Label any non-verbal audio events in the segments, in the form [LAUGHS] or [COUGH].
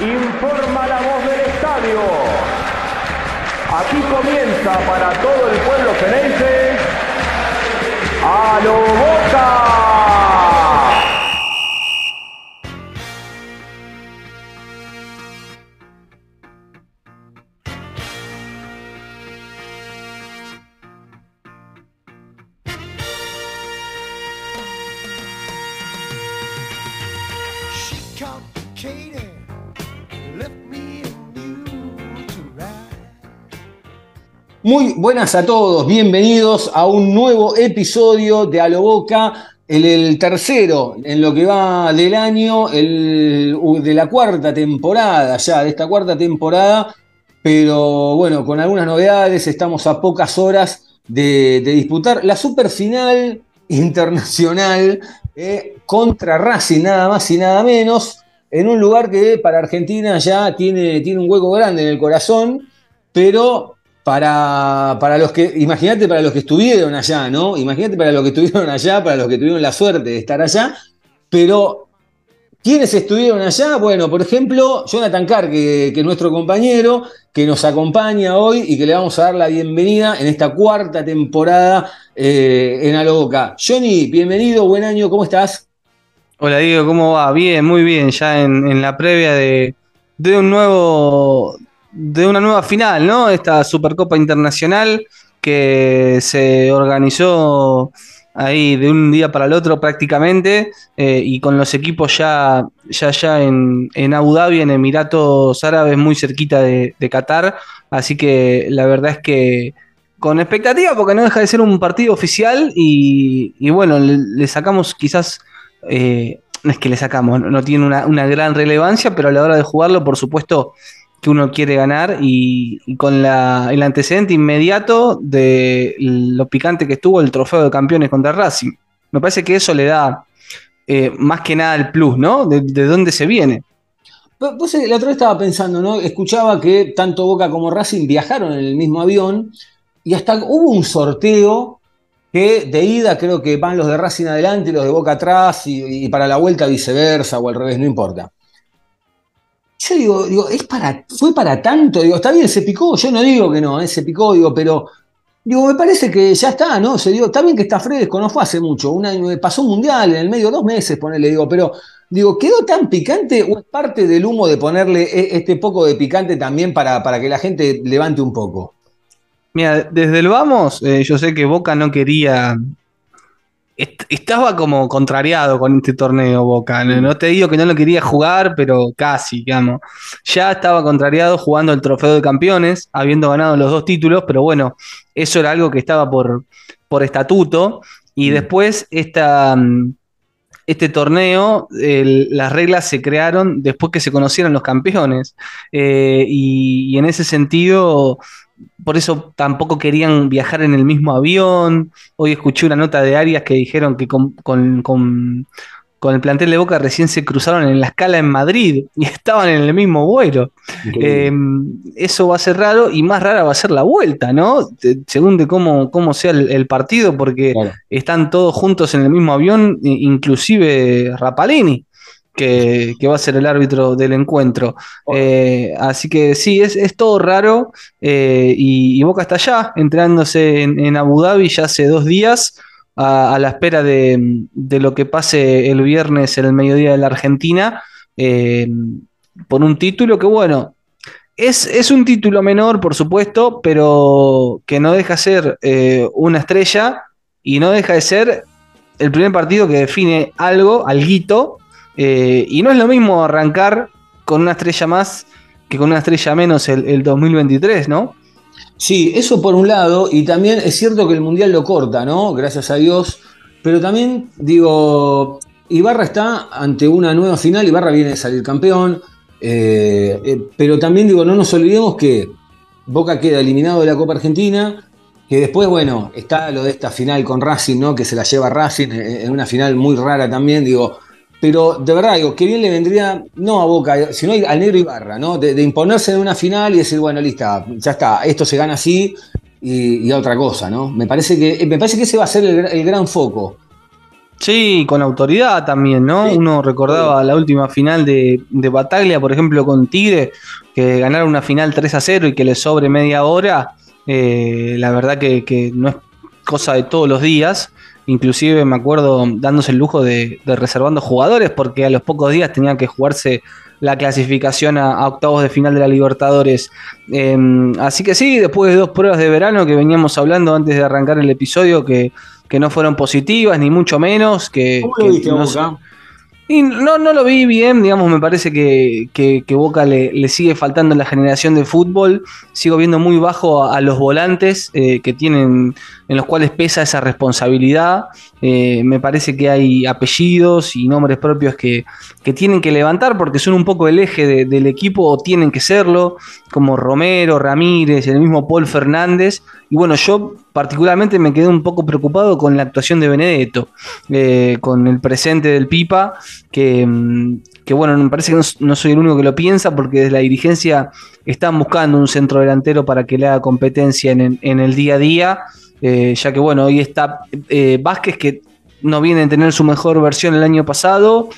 informa la voz del estadio. Aquí comienza para todo el pueblo ceneice a lo boca. Muy buenas a todos, bienvenidos a un nuevo episodio de A lo Boca, el, el tercero en lo que va del año, el, de la cuarta temporada ya, de esta cuarta temporada, pero bueno, con algunas novedades, estamos a pocas horas de, de disputar la superfinal internacional eh, contra Racing, nada más y nada menos, en un lugar que para Argentina ya tiene, tiene un hueco grande en el corazón, pero para, para los que, imagínate para los que estuvieron allá, ¿no? Imagínate para los que estuvieron allá, para los que tuvieron la suerte de estar allá, pero ¿quiénes estuvieron allá? Bueno, por ejemplo, Jonathan Carr, que, que es nuestro compañero, que nos acompaña hoy y que le vamos a dar la bienvenida en esta cuarta temporada eh, en Aloboca. Johnny, bienvenido, buen año, ¿cómo estás? Hola Diego, ¿cómo va? Bien, muy bien, ya en, en la previa de, de un nuevo de una nueva final, ¿no? Esta Supercopa Internacional que se organizó ahí de un día para el otro prácticamente eh, y con los equipos ya ya, ya en, en Abu Dhabi, en Emiratos Árabes, muy cerquita de, de Qatar, así que la verdad es que con expectativa porque no deja de ser un partido oficial y, y bueno, le, sacamos quizás eh, no es que le sacamos, no, no tiene una, una, gran relevancia, pero a la hora de jugarlo, por supuesto que uno quiere ganar y, con el antecedente inmediato de lo picante que estuvo el trofeo de campeones contra Racing. Me parece que eso le da eh, más que nada el plus, ¿no? De, de dónde se viene. Pues la otra vez estaba pensando, ¿no? Escuchaba que tanto Boca como Racing viajaron en el mismo avión y hasta hubo un sorteo que de ida creo que van los de Racing adelante y los de Boca atrás y, para la vuelta viceversa o al revés, no importa. Digo, es para, fue para tanto, digo, está bien, se picó, yo no digo que no, ¿eh? se picó, digo, pero digo, me parece que ya está, ¿no? Se digo, está bien que está Fredesco, no fue hace mucho, un año, pasó un mundial en el medio, dos meses, ponele, digo, pero digo, ¿quedó tan picante o es parte del humo de ponerle e, este poco de picante también para, para que la gente levante un poco? Mira, desde el vamos, eh, yo sé que Boca no quería. Est estaba como contrariado con este torneo, Boca. No, no te digo que no lo quería jugar, pero casi, digamos. Ya estaba contrariado jugando el trofeo de campeones, habiendo ganado los dos títulos, pero bueno, eso era algo que estaba por, por estatuto. Y después esta. Este torneo, el, las reglas se crearon después que se conocieron los campeones. Eh, y, y en ese sentido, por eso tampoco querían viajar en el mismo avión. Hoy escuché una nota de Arias que dijeron que con, con, con, con, el plantel de Boca recién se cruzaron en la escala en Madrid [LAUGHS] y estaban en el mismo vuelo. Eh, eso va a ser raro y más rara va a ser la vuelta, ¿no? Según de cómo, cómo sea el, el partido, porque claro. están todos juntos en el mismo avión, inclusive Rapalini que, que, va a ser el árbitro del encuentro. Eh, así que sí, es, es todo raro. Eh, y, y, Boca está allá, entrenándose en, en, Abu Dhabi ya hace dos días, a, a la espera de, de, lo que pase el viernes en el mediodía de la Argentina, eh, por un título que, bueno. Es, es, un título menor, por supuesto, pero que no deja de ser una estrella y no deja de ser el primer partido que define algo, alguito, eh, y no es lo mismo arrancar con una estrella más que con una estrella menos el, el, 2023, ¿no? Sí, eso por un lado, y también es cierto que el Mundial lo corta, ¿no? Gracias a Dios, pero también digo, Ibarra está ante una nueva final, Ibarra viene de salir campeón, eh, eh, pero también digo, no nos olvidemos que Boca queda eliminado de la Copa Argentina, que después, bueno, está lo de esta final con Racing, ¿no? Que se la lleva Racing en una final muy rara también, digo, pero de verdad, digo, qué bien le vendría, no a Boca, sino al negro Ibarra, ¿no? De, de, imponerse en una final y decir, bueno, lista, ya está, esto se gana así y, y a otra cosa, ¿no? Me parece que, me parece que ese va a ser el, el gran foco. Sí, con autoridad también, ¿no? Sí. Uno recordaba la última final de, de Bataglia, por ejemplo, con Tigre, que ganaron una final 3 a 0 y que le sobre media hora. Eh, la verdad que, que no es cosa de todos los días. Inclusive me acuerdo dándose el lujo de, de reservando jugadores porque a los pocos días tenían que jugarse la clasificación a, a octavos de final de la Libertadores. Eh, así que sí, después de dos pruebas de verano que veníamos hablando antes de arrancar el episodio que, que no fueron positivas, ni mucho menos. Que, ¿Cómo lo que viste, no Boca? Y no, no lo vi bien, digamos, me parece que, que- Boca le, le sigue faltando en la generación de fútbol. Sigo viendo muy bajo a, los volantes eh, que tienen, en los cuales pesa esa responsabilidad. Eh, me parece que hay apellidos y nombres propios que, que tienen que levantar porque son un poco el eje de- del equipo o tienen que serlo, como Romero, Ramírez, el mismo Paul Fernández. Y bueno, yo particularmente me quedé un poco preocupado con la actuación de Benedetto, eh, con el presente del Pipa, que, mm, bueno, me parece que no, soy el único que lo piensa, porque desde la dirigencia están buscando un centro delantero para que le haga competencia en el, día a día, eh, ya que bueno, hoy está eh, Vázquez, que no viene a tener su mejor versión el año pasado,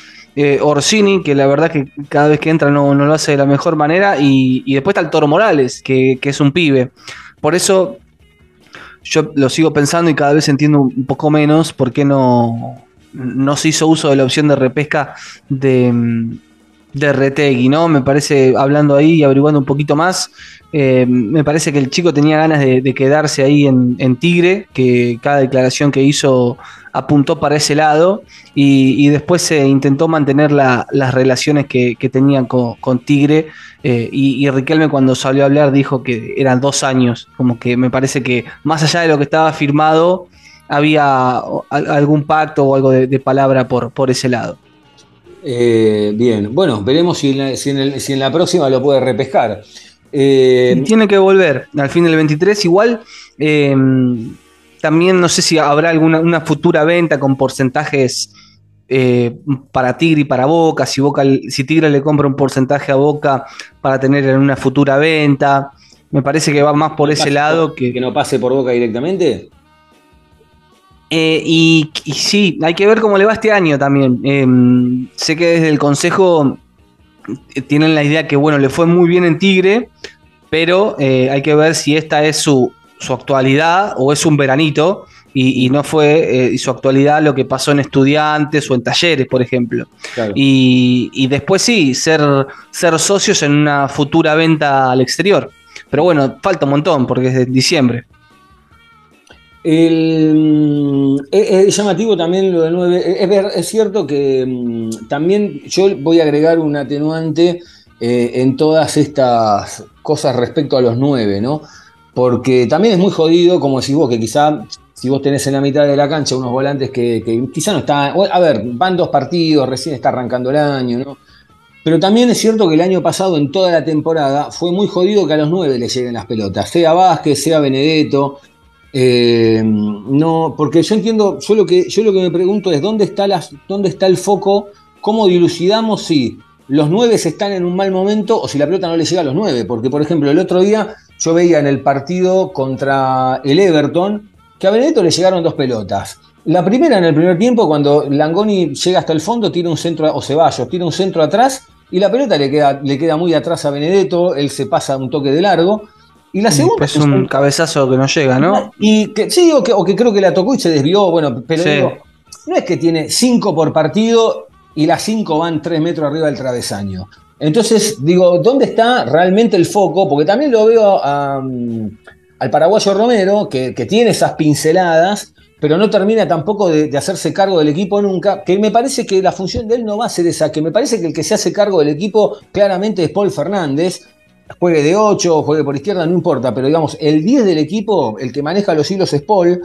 Orsini, que la verdad que cada vez que entra no, lo hace de la mejor manera, y, y después está el Toro Morales, que, que es un pibe. Por eso yo lo sigo pensando y cada vez entiendo un poco menos por qué no, no se hizo uso de la opción de repesca de, mm, de Retegui, ¿no? Me parece, hablando ahí y averiguando un poquito más, eh, me parece que el chico tenía ganas de, de quedarse ahí en, en Tigre, que cada declaración que hizo apuntó para ese lado y, y después se intentó mantener la- las relaciones que, que tenían con, con Tigre eh, y, y Riquelme cuando salió a hablar dijo que eran dos años, como que me parece que más allá de lo que estaba firmado había al- algún pacto o algo de, de palabra por, por ese lado. Eh, bien, bueno, veremos si en, la, si en el- si en la próxima lo puede repescar. Eh, Tiene que volver al fin del 23. Igual, eh, también no sé si habrá alguna una futura venta con porcentajes eh, para Tigre y para Boca. Si, Boca. si Tigre le compra un porcentaje a Boca para tener en una futura venta. Me parece que va más por ese lado por- que, que no pase por boca directamente. Eh, y, y sí, hay que ver cómo le va este año también. Eh, sé que desde el Consejo eh, tienen la idea que, bueno, le fue muy bien en Tigre, pero hay que ver si esta es su, su actualidad o es un veranito y, y no fue eh, su actualidad lo que pasó en estudiantes o en talleres, por ejemplo. Claro. Y, y después sí, ser, ser socios en una futura venta al exterior. Pero bueno, falta un montón porque es de diciembre. El, es, es llamativo también lo del 9. Es, ver- es cierto que mm, también yo voy a agregar un atenuante eh, en todas estas cosas respecto a los 9, ¿no? Porque también es muy jodido, como decís vos, que quizá si vos tenés en la mitad de la cancha unos volantes que, que quizá no están. A ver, van dos partidos, recién está arrancando el año, ¿no? Pero también es cierto que el año pasado, en toda la temporada, fue muy jodido que a los 9 le lleguen las pelotas, sea Vázquez, sea Benedetto. Eh, no, porque yo entiendo, yo lo que, yo lo que me pregunto es dónde está, las, dónde está el foco, cómo dilucidamos si los nueve están en un mal momento o si la pelota no le llega a los nueve. Porque, por ejemplo, el otro día yo veía en el partido contra el Everton que a Benedetto le llegaron dos pelotas. La primera en el primer tiempo, cuando Langoni llega hasta el fondo, tira un centro, o Ceballos, tira un centro atrás y la pelota le queda, le queda muy atrás a Benedetto, él se pasa un toque de largo. Y la segunda Es un cabezazo que no llega, ¿no? y que sí, o que, o que creo que la tocó y se desvió. Bueno, pero Sí. digo, no es que tiene cinco por partido y las cinco van tres metros arriba del travesaño. Entonces, digo, ¿dónde está realmente el foco? Porque también lo veo um, al paraguayo Romero, que, tiene esas pinceladas, pero no termina tampoco de, hacerse cargo del equipo nunca. Que me parece que la función de él no va a ser esa, que me parece que el que se hace cargo del equipo claramente es Paul Fernández juegue de 8 o juegue por izquierda, no importa, pero digamos, el 10 del equipo, el que maneja los hilos es Paul.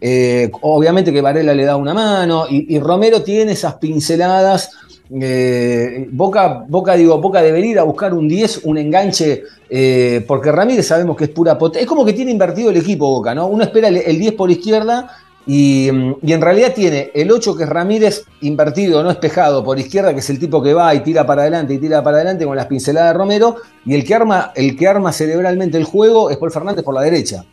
eh, obviamente que Varela le da una mano y Romero tiene esas pinceladas. Eh, Boca, Boca, digo, Boca debería ir a buscar un 10, un enganche, eh, porque Ramírez sabemos que es pura potencia. Es como que tiene invertido el equipo Boca, ¿no? Uno espera el, el 10 por izquierda y, mm, y en realidad tiene el 8 que es Ramírez invertido, no espejado por izquierda, que es el tipo que va y tira para adelante y tira para adelante con las pinceladas de Romero, y el que arma, el que arma cerebralmente el juego es Paul Fernández por la derecha.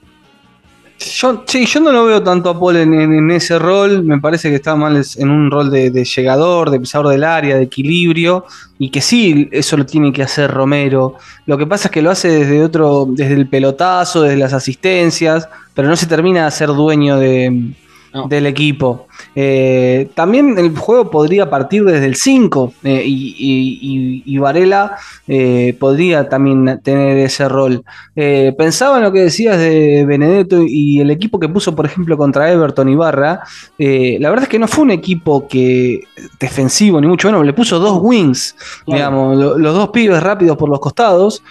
Yo, sí, yo no lo veo tanto a Paul en, en- en ese rol. Me parece que está mal en un rol de, de llegador, de pisador del área, de equilibrio. Y que sí, eso lo tiene que hacer Romero. Lo que pasa es que lo hace desde otro, desde el pelotazo, desde las asistencias, pero no se termina de ser dueño de, No. del equipo. Eh, también el juego podría partir desde el 5 eh, y, y- Varela eh, podría también tener ese rol. Pensaba en lo que decías de Benedetto y el equipo que puso, por ejemplo, contra Everton y Barra. la verdad es que no fue un equipo que defensivo, ni mucho menos. Le puso dos wings, Claro. digamos, lo- los dos pibes rápidos por los costados.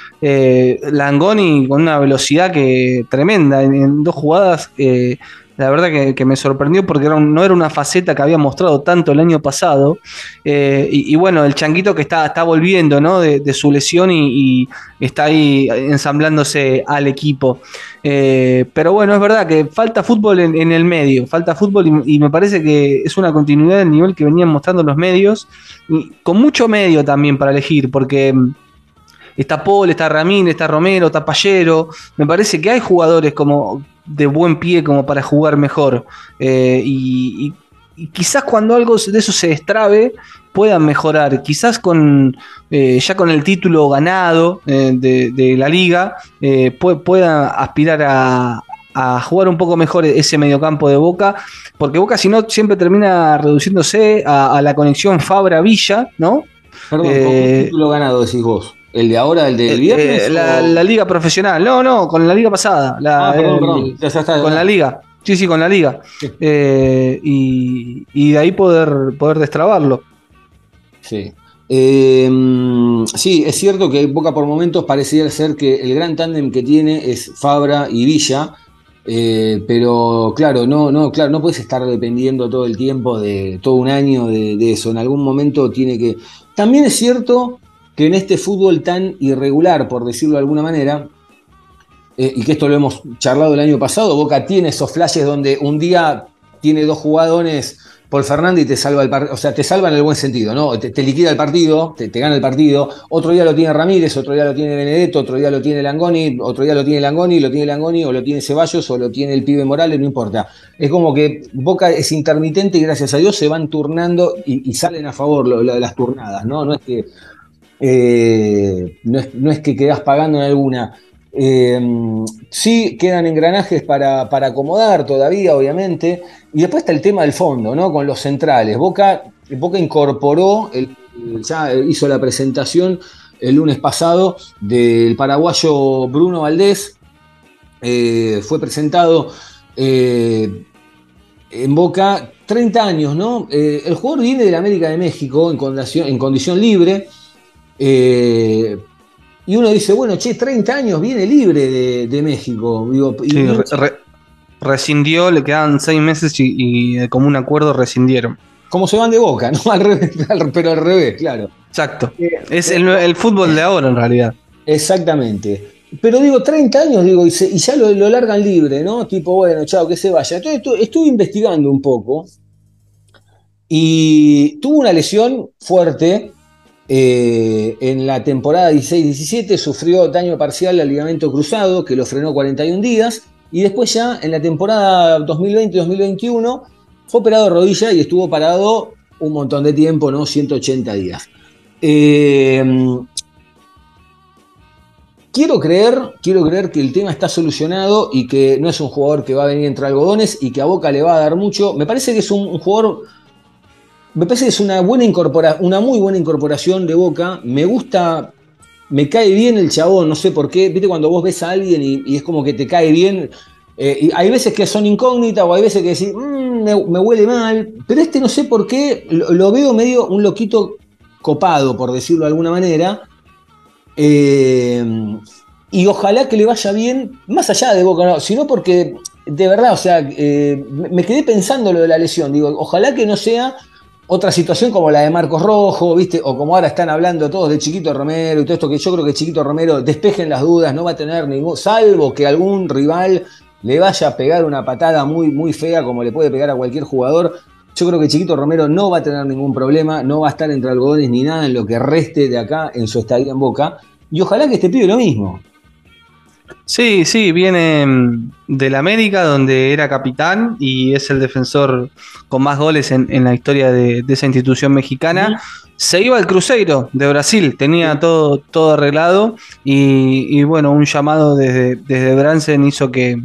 Langoni con una velocidad que tremenda en, en dos jugadas. La verdad que, me sorprendió porque no era una faceta que había mostrado tanto el año pasado. Eh, y, bueno, el changuito que está, está volviendo ¿no? de, su lesión y, está ahí ensamblándose al equipo. Eh, pero bueno, es verdad que falta fútbol en, el medio, falta fútbol y, y me parece que es una continuidad del nivel que venían mostrando los medios, y con mucho medio también para elegir, porque mm, está Paul, está Ramírez, está Romero, está Pallero, me parece que hay jugadores como de buen pie como para jugar mejor. Eh, y, y- y quizás cuando algo de eso se destrabe, puedan mejorar. Quizás con eh, ya con el título ganado eh, de, de la liga, eh, pu- pueda aspirar a, a jugar un poco mejor ese mediocampo de Boca, porque Boca si no siempre termina reduciéndose a, a la conexión Fabra-Villa, ¿no? Perdón, ¿con título ganado decís vos? ¿El de ahora, el del Eh, viernes? eh, la, liga profesional, no, no, con la liga pasada, la- Ah, perdón, el- perdón. Ya, ya está. con la liga. Sí, sí, con la liga. Sí. Eh, y, y de ahí poder, poder destrabarlo. Sí. Eh, mm, sí, es cierto que Boca por momentos pareciera ser que el gran tándem que tiene es Fabra y Villa, eh, pero claro, no, no, claro, no puedes estar dependiendo todo el tiempo de todo un año de, de eso. En algún momento tiene que. También es cierto que en este fútbol tan irregular, por decirlo de alguna manera, eh, y que esto lo hemos charlado el año pasado, Boca tiene esos flashes donde un día tiene dos jugadores, Paul Fernández, y te salva el partido, o sea, te salva en el buen sentido, ¿no? Te, liquida el partido, te, gana el partido, otro día lo tiene Ramírez, otro día lo tiene Benedetto, otro día lo tiene Langoni, otro día lo tiene Langoni, lo tiene Langoni, o lo tiene Ceballos, o lo tiene el pibe Morales, no importa. Es como que Boca es intermitente y gracias a Dios se van turnando y, salen a favor lo de las turnadas, ¿no? No es que eh, no, es, no es que quedás pagando en alguna. Eh, sí, quedan engranajes para, para acomodar todavía, obviamente. Y después está el tema del fondo, ¿no? Con los centrales. Boca, Boca incorporó, el- ya hizo la presentación el lunes pasado del paraguayo Bruno Valdés. Eh, fue presentado eh, en Boca 30 años, ¿no? El jugador viene de la América de México en condición, en condición libre. Eh, y uno dice, bueno, che, 30 años viene libre de, de México. Digo, y- Sí, re- re- rescindió, le quedaban seis meses y, y de común acuerdo rescindieron. como se van de boca, ¿no? [LAUGHS] Al revés, pero al revés, claro. Exacto. Es el, el fútbol de ahora en realidad. Exactamente. Pero digo, 30 años, digo, y, se- y ya lo, lo largan libre, ¿no? Tipo, bueno, chao, que se vaya. Entonces estu- estuve investigando un poco y tuvo una lesión fuerte eh, en la temporada 16-17, sufrió daño parcial al ligamento cruzado que lo frenó 41 días y después ya en la temporada 2020-2021 fue operado de rodilla y estuvo parado un montón de tiempo, ¿no? 180 días. Eh, Quiero creer, quiero creer que el tema está solucionado y que no es un jugador que va a venir entre algodones y que a Boca le va a dar mucho. Me parece que es un, un jugador, me parece que es una buena una muy buena incorporación de Boca. Me gusta, me cae bien el chabón, no sé por qué. Viste cuando vos ves a alguien y, es como que te cae bien. eh, hay veces que son incógnitas o hay veces que decís, "Mm, me, huele mal. Pero este no sé por qué, lo, veo medio un loquito copado, por decirlo de alguna manera. Eh, y ojalá que le vaya bien, más allá de Boca, no, sino porque de verdad, o sea, eh, me quedé pensando lo de la lesión. Digo, ojalá que no sea otra situación como la de Marcos Rojo, ¿viste? O como ahora están hablando todos de Chiquito Romero y todo esto, que yo creo que Chiquito Romero despejen las dudas, no va a tener ningún, salvo que algún rival le vaya a pegar una patada muy, muy fea, como le puede pegar a cualquier jugador. Yo creo que Chiquito Romero no va a tener ningún problema, no va a estar entre algodones ni nada en lo que reste de acá en su estadía en Boca. Y ojalá que este pibe lo mismo. Sí, sí, viene mm, del América, donde era capitán y es el defensor con más goles en, en la historia de, de esa institución mexicana. Se iba al Cruzeiro de Brasil, tenía todo, todo arreglado y, y bueno, un llamado desde, desde Bransen hizo que,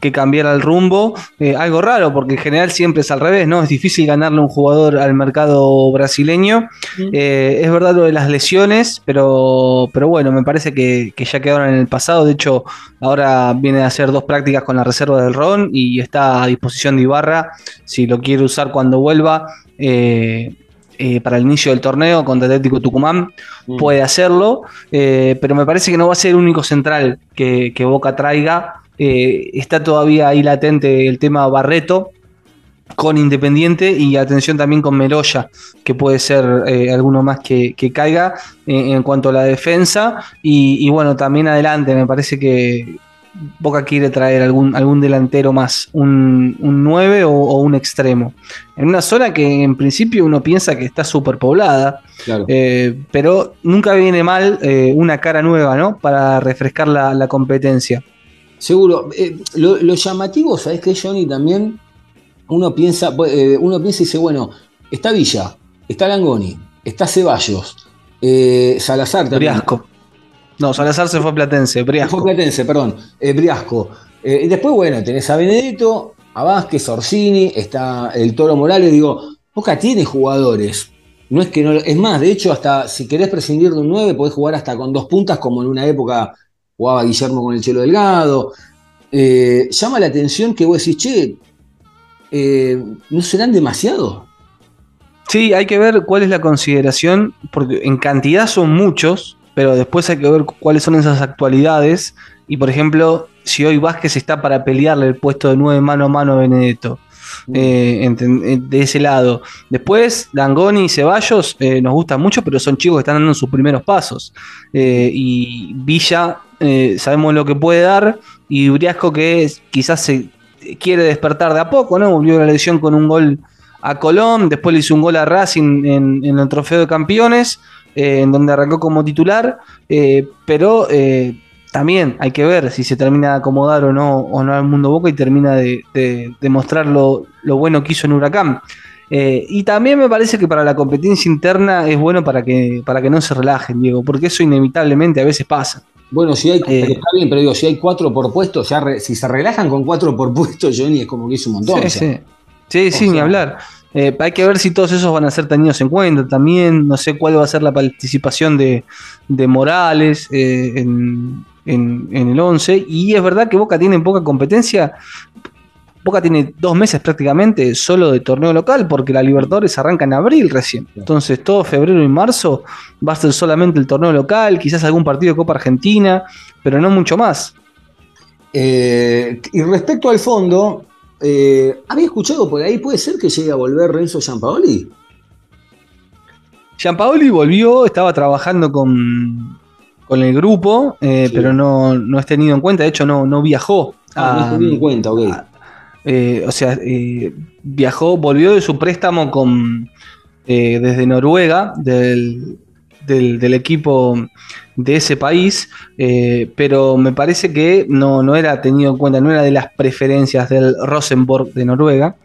que cambiara el rumbo. Eh, algo raro, porque en general siempre es al revés, ¿no? Es difícil ganarle un jugador al mercado brasileño. Eh, es verdad lo de las lesiones, pero, pero bueno, me parece que, que ya quedaron en el pasado. De hecho, ahora viene a hacer dos prácticas con la reserva del Ron y está a disposición de Ibarra si lo quiere usar cuando vuelva. eh, eh, para el inicio del torneo contra Atlético Tucumán, Mm. puede hacerlo, eh, pero me parece que no va a ser el único central que, que Boca traiga. Eh, está todavía ahí latente el tema Barreto con Independiente y atención también con Meroya, que puede ser eh, alguno más que, que caiga eh, en cuanto a la defensa. Y, y bueno, también adelante, me parece que Boca quiere traer algún, algún delantero más, un, un 9 o, o un extremo. En una zona que en principio uno piensa que está súper poblada, Claro. eh, pero nunca viene mal una cara nueva, ¿no? Para refrescar la, la competencia. Seguro. Lo, lo llamativo, ¿sabes qué, Johnny? También uno piensa, eh, uno piensa y dice, bueno, está Villa, está Langoni, está Ceballos, eh, Salazar también. Briasco. No, Salazar se fue a Platense, Fue Briasco. Platense, perdón, eh, Briasco. Eh, y después, bueno, tenés a Benedetto, a Vázquez, Orsini, está el Toro Morales. Digo, Boca tiene jugadores. No es que no. Es más, de hecho, hasta si querés prescindir de un 9, podés jugar hasta con dos puntas, como en una época jugaba Guillermo con el Chelo Delgado. Eh, llama la atención que vos decís, che, eh, ¿no serán demasiado? Sí, hay que ver cuál es la consideración, porque en cantidad son muchos, pero después hay que ver cuáles son esas actualidades. Y por ejemplo, si hoy Vázquez está para pelearle el puesto de 9 mano a mano a Benedetto. eh, enten- eh, de ese lado. Después, Dangoni y Ceballos eh, nos gustan mucho, pero son chicos que están dando sus primeros pasos. Eh, y Villa, eh, sabemos lo que puede dar, y Briasco que es- quizás se quiere despertar de a poco, ¿no? Volvió a la lesión con un gol a Colón, después le hizo un gol a Racing en, el Trofeo de Campeones, eh, en donde arrancó como titular, eh, pero eh, también hay que ver si se termina de acomodar o no, o no al mundo Boca y termina de, de- mostrar lo, lo bueno que hizo en Huracán. Y también me parece que para la competencia interna es bueno para que, para que no se relajen, Diego, porque eso inevitablemente a veces pasa. Bueno, si hay, Eh. está bien, pero digo, si hay cuatro por puesto, ya re- si se relajan con cuatro por [LAUGHS] puesto, Johnny, es como que hizo un montón. Sí, o sea. sí. Sí, sí, ni hablar. Eh, hay que ver si todos esos van a ser tenidos en cuenta también. No sé cuál va a ser la participación de, de Morales eh, en, en- en el 11. Y es verdad que Boca tiene poca competencia. Boca tiene dos meses prácticamente solo de torneo local porque la Libertadores arranca en abril recién. Entonces todo febrero y marzo va a ser solamente el torneo local, quizás algún partido de Copa Argentina, pero no mucho más. Eh, y respecto al fondo, eh, había escuchado por ahí, ¿puede ser que llegue a volver Renzo Giampaoli? Gianpaoli volvió, estaba trabajando con, con el grupo, eh, Sí. pero no, no es tenido en cuenta, de hecho no, no viajó. Ah, no a- tenía en cuenta, ok. a- eh, o sea, eh, viajó, volvió de su préstamo con, eh, desde Noruega, del, del- del equipo de ese país, eh, pero me parece que no, no era tenido en cuenta, no era de las preferencias del Rosenborg de Noruega.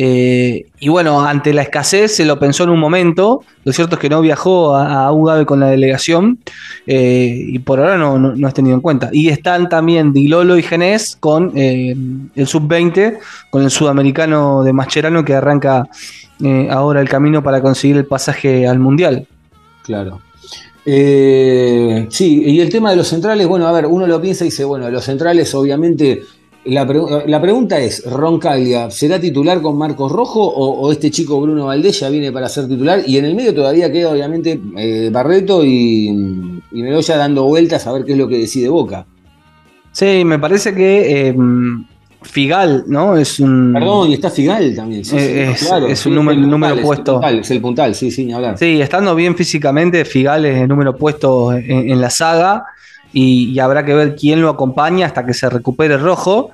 Eh, y bueno, ante la escasez se lo pensó en un momento. Lo cierto es que no viajó a, a con la delegación eh, y por ahora no, no, no es tenido en cuenta. Y están también Dilolo y Genés con el sub-20, con el sudamericano de Mascherano que arranca ahora el camino para conseguir el pasaje al mundial. Claro. Eh, sí, y el tema de los centrales, bueno, a ver, uno lo piensa y dice, bueno, los centrales obviamente, la, la pregunta es, Roncaglia, ¿será titular con Marcos Rojo o, este chico Bruno Valdés ya viene para ser titular? Y en el medio todavía queda obviamente eh, Barreto y, y dando vueltas a ver qué es lo que decide Boca. Sí, me parece que eh, Figal, ¿no? Es un. Perdón, y está Figal también. sí, sí, Eh, es- es un sí, número- el número puntal, es el puesto. puntal, Es el puntal, sí, sí, ni hablar. Sí, estando bien físicamente, Figal es el número puesto en, en la saga y, y habrá que ver quién lo acompaña hasta que se recupere Rojo,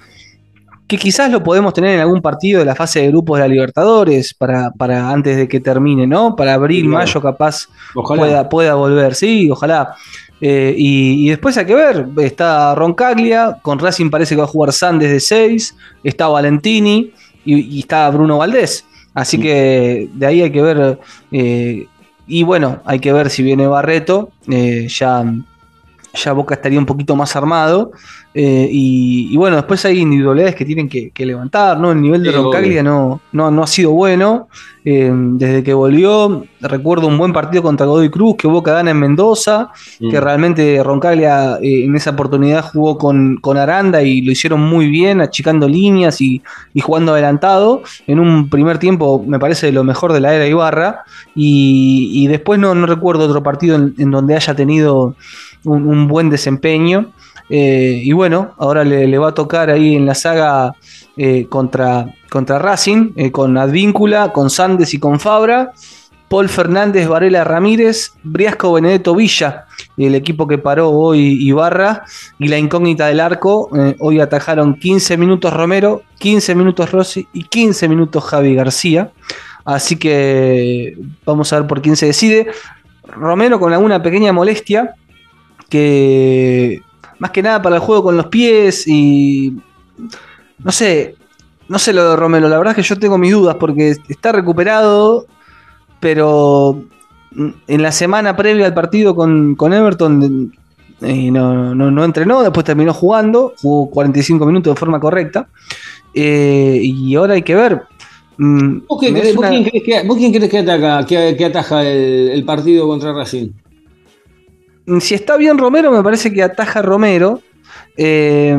que quizás lo podemos tener en algún partido de la fase de grupos de la Libertadores para, para antes de que termine, ¿no? Para abril, Sí, claro. mayo capaz pueda, pueda volver, sí, ojalá. Eh, y, después hay que ver, está Roncaglia, con Racing parece que va a jugar Sandes de 6, está Valentini y, y está Bruno Valdés. Así que de ahí hay que ver. eh, y bueno, hay que ver si viene Barreto. eh, ya, ya Boca estaría un poquito más armado. eh, y, y bueno, después hay individualidades que tienen que, que levantar, ¿no? El nivel de Sí, Roncaglia no, no, no ha sido bueno. eh, desde que volvió, recuerdo un buen partido contra Godoy Cruz que Boca gana en Mendoza que Mm. realmente Roncaglia eh, en esa oportunidad jugó con, con Aranda y lo hicieron muy bien, achicando líneas y, y jugando adelantado. En un primer tiempo, me parece lo mejor de la era Ibarra. Y, y después no, no recuerdo otro partido en, en donde haya tenido un, buen desempeño. Eh, y bueno, ahora le, va a tocar ahí en la saga eh, contra, contra Racing, eh, con Advíncula, con Sandes y con Fabra. Paul Fernández, Varela Ramírez, Briasco Benedetto Villa, el equipo que paró hoy Ibarra, y la incógnita del arco. hoy atajaron 15 minutos Romero, 15 minutos Rossi y 15 minutos Javi García. Así que vamos a ver por quién se decide. Romero con alguna pequeña molestia, que más que nada para el juego con los pies y no sé, no sé lo de Romero, la verdad es que yo tengo mis dudas porque está recuperado, pero en la semana previa al partido con, con Everton eh, no, no- no entrenó, después terminó jugando, jugó 45 minutos de forma correcta, eh, y ahora hay que ver. mm, ¿Vos, crees- una- quién crees que, ataca, que, que ataja el, el partido contra Racing? Si está bien Romero, me parece que ataja Romero. Eh,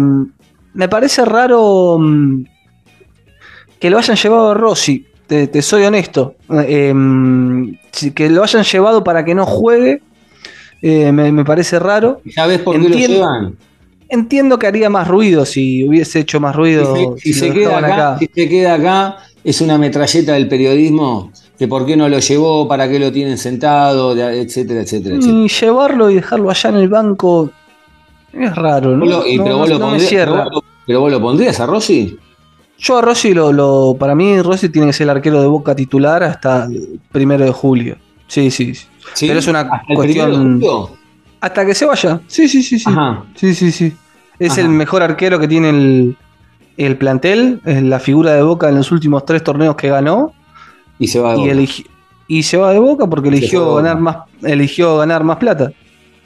me parece raro mm, que lo hayan llevado a Rossi, te, te soy honesto. Eh, mm, que lo hayan llevado para que no juegue, eh, me, me parece raro. ¿Sabés por qué lo Entiendo. llevan? Entiendo que haría más ruido si hubiese hecho más ruido. Si, se, si si se lo queda acá, si se queda acá, es una metralleta del periodismo, que por qué no lo llevó, para qué lo tienen sentado, de- etcétera, etcétera, etcétera. Y llevarlo y dejarlo allá en el banco es raro, ¿no? Lo- y No- pero, no- vos lo no pondrías, pero vos lo- a Rossi. Yo a Rossi lo, lo- para mí Rossi tiene que ser el arquero de Boca titular hasta el primero de julio. Sí, sí. sí. ¿Sí? Pero es una ¿Hasta el cuestión- de julio? Hasta que se vaya. Sí, sí, sí, sí. Ajá. Sí, sí, sí. Es Ajá. el mejor arquero que tiene el, el plantel, es la figura de Boca en los últimos tres torneos que ganó Y se va de y Boca. eligi- y se va de Boca porque eligió Boca. ganar más eligió ganar más plata.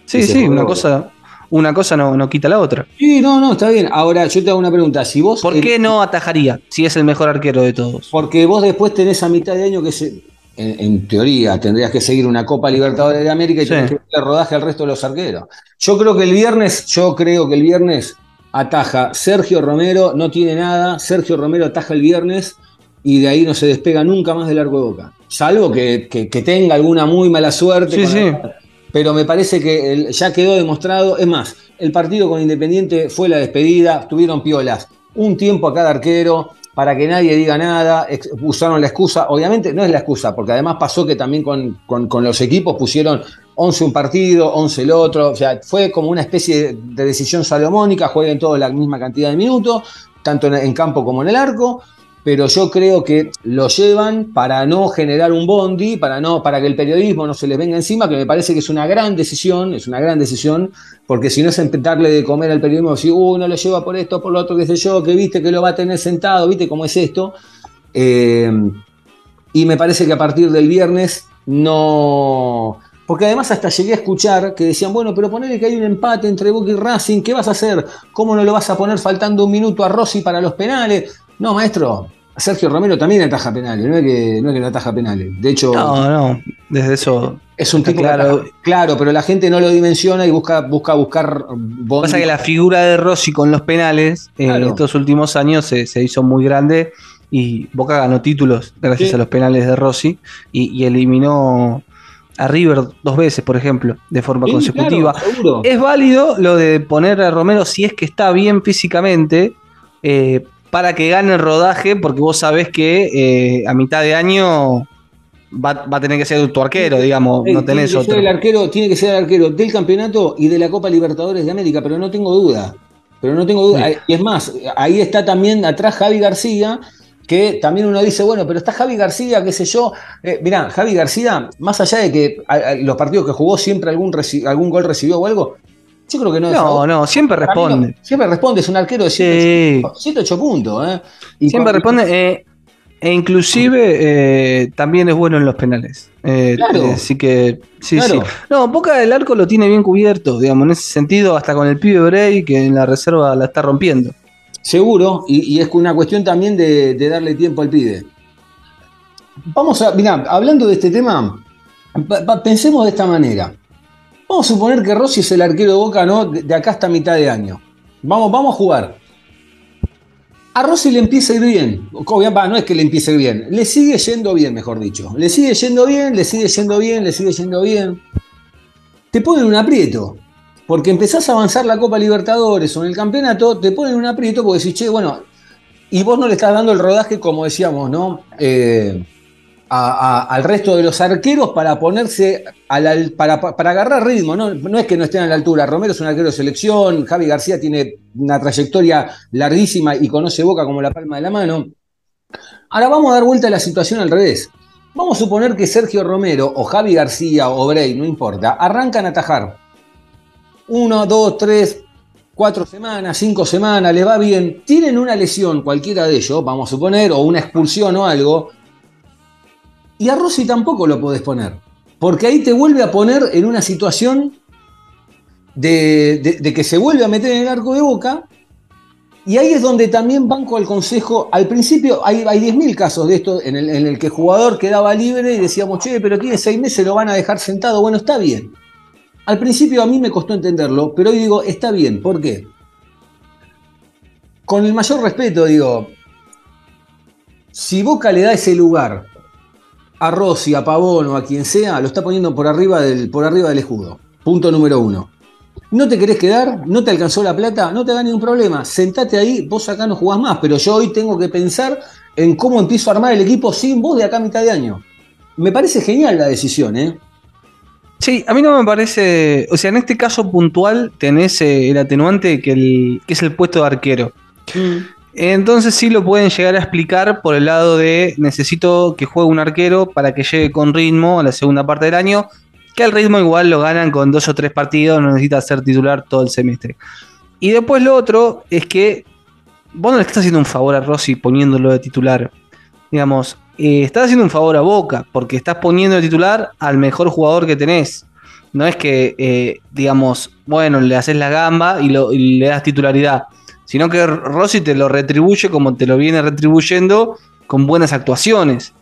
Sí, sí, una cosa una cosa no, no quita la otra. Sí, no, no, está bien. Ahora yo te hago una pregunta. Si vos, ¿Por qué no atajaría si es el mejor arquero de todos? Porque vos después tenés a mitad de año que se, en, en teoría tendrías que seguir una Copa Libertadores de América y Sí. que darle rodaje al resto de los arqueros. Yo creo que el viernes, yo creo que el viernes ataja Sergio Romero, no tiene nada, Sergio Romero ataja el viernes y de ahí no se despega nunca más del arco de boca. Salvo que, que- que tenga alguna muy mala suerte. Sí, con sí. la- pero me parece que el- ya quedó demostrado. Es más, el partido con Independiente fue la despedida, tuvieron piolas. Un tiempo a cada arquero para que nadie diga nada. ex- usaron la excusa. Obviamente no es la excusa, porque además pasó que también con, con- con los equipos pusieron 11 un partido, 11 el otro. O sea, fue como una especie de, de decisión salomónica. Jueguen todos la misma cantidad de minutos, tanto en, en campo como en el arco pero yo creo que lo llevan para no generar un bondi, para no, para que el periodismo no se les venga encima, que me parece que es una gran decisión, es una gran decisión, porque si no es darle de comer al periodismo, decir, uy, no lo lleva por esto, por lo otro, qué sé yo, que viste que lo va a tener sentado, viste cómo es esto. Eh, y me parece que a partir del viernes no. Porque además hasta llegué a escuchar que decían, bueno, pero ponele que hay un empate entre Boca y Racing, ¿qué vas a hacer? ¿Cómo no lo vas a poner faltando un minuto a Rossi para los penales? No, maestro, Sergio Romero también ataja penales, no es que no, es que no ataja penales. De hecho, No, no, desde eso. es un tipo claro. ataja- claro, pero la gente no lo dimensiona y busca, busca buscar bondi. Pasa que la figura de Rossi con los penales eh, Claro. en estos últimos años se, se hizo muy grande y Boca ganó títulos gracias Sí. a los penales de Rossi y, y eliminó a River dos veces, por ejemplo, de forma Sí, consecutiva. claro. Es válido lo de poner a Romero si es que está bien físicamente eh, para que gane el rodaje, porque vos sabés que eh, a mitad de año va, va a tener que ser tu arquero, digamos, no tenés tiene que otro. el arquero, tiene que ser el arquero del campeonato y de la Copa Libertadores de América, pero no tengo duda. Pero no tengo duda. Sí. Y es más, ahí está también atrás Javi García, que también uno dice, bueno, pero está Javi García, qué sé yo. Eh, mirá, Javi García, más allá de que a- a los partidos que jugó siempre algún, algún gol recibió o algo, yo creo que no es No, no, siempre responde. siempre responde, es un arquero de Sí. 108 puntos. ¿eh? Y Siempre responde. eh, e inclusive eh, también es bueno en los penales. Claro. Así que, sí, Claro. sí. No, Boca del Arco lo tiene bien cubierto, digamos, en ese sentido, hasta con el pibe Bray, que en la reserva la está rompiendo. Seguro, y, y es una cuestión también de, de darle tiempo al pibe. Vamos a, mirá, hablando de este tema, pensemos de esta manera. Vamos a suponer que Rossi es el arquero de Boca, ¿no? De, acá hasta mitad de año. Vamos, vamos a jugar. A Rossi le empieza a ir bien. No es que le empiece a ir bien. Le sigue yendo bien, mejor dicho. Le sigue yendo bien, le sigue yendo bien, le sigue yendo bien. Te ponen un aprieto. Porque empezás a avanzar la Copa Libertadores o en el campeonato, te ponen un aprieto porque decís, che, bueno, y vos no le estás dando el rodaje, como decíamos, ¿no? Eh, al resto de los arqueros para ponerse, para, para agarrar ritmo, ¿no? No es que no estén a la altura. Romero es un arquero de selección, Javi García tiene una trayectoria larguísima y conoce Boca como la palma de la mano. Ahora vamos a dar vuelta a la situación al revés. Vamos a suponer que Sergio Romero o Javi García o Bray, no importa, arrancan a atajar. Uno, dos, tres, cuatro semanas, cinco semanas, le va bien. Tienen una lesión, cualquiera de ellos, vamos a suponer, o una expulsión o algo. Y a Rossi tampoco lo podés poner. Porque ahí te vuelve a poner en una situación de, que se vuelve a meter en el arco de boca. Y ahí es donde también banco al consejo. Al principio hay, hay 10.000 casos de esto en el, en el que el jugador quedaba libre y decíamos, che, pero tiene seis meses, lo van a dejar sentado. Bueno, está bien. Al principio a mí me costó entenderlo, pero hoy digo, está bien. ¿Por qué? Con el mayor respeto, digo, si Boca le da ese lugar a Rossi, a Pavón o a quien sea, lo está poniendo por arriba del, por arriba del escudo. Punto número uno. ¿No te querés quedar? ¿No te alcanzó la plata? No te hagas ningún problema. Sentate ahí, vos acá no jugás más, pero yo hoy tengo que pensar en cómo empiezo a armar el equipo sin vos de acá a mitad de año. Me parece genial la decisión, ¿eh? Sí, a mí no me parece. O sea, en este caso puntual tenés eh, el atenuante que, el, que es el puesto de arquero. Entonces sí lo pueden llegar a explicar por el lado de necesito que juegue un arquero para que llegue con ritmo a la segunda parte del año, que el ritmo igual lo ganan con dos o tres partidos, no necesita ser titular todo el semestre. Y después lo otro es que vos no le estás haciendo un favor a Rossi poniéndolo de titular. Digamos, eh, estás haciendo un favor a Boca porque estás poniendo de titular al mejor jugador que tenés. No es que, eh, digamos, bueno, le haces la gamba y, lo- y le das titularidad, sino que Rossi te lo retribuye como te lo viene retribuyendo con buenas actuaciones.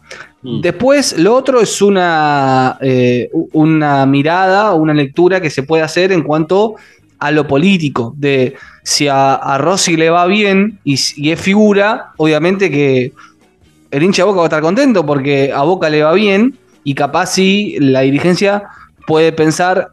Mm. Después, lo otro es una, eh, una mirada, una lectura que se puede hacer en cuanto a lo político, de si a, a Rossi le va bien y es figura, obviamente que el hincha de Boca va a estar contento porque a Boca le va bien y capaz si la dirigencia puede pensar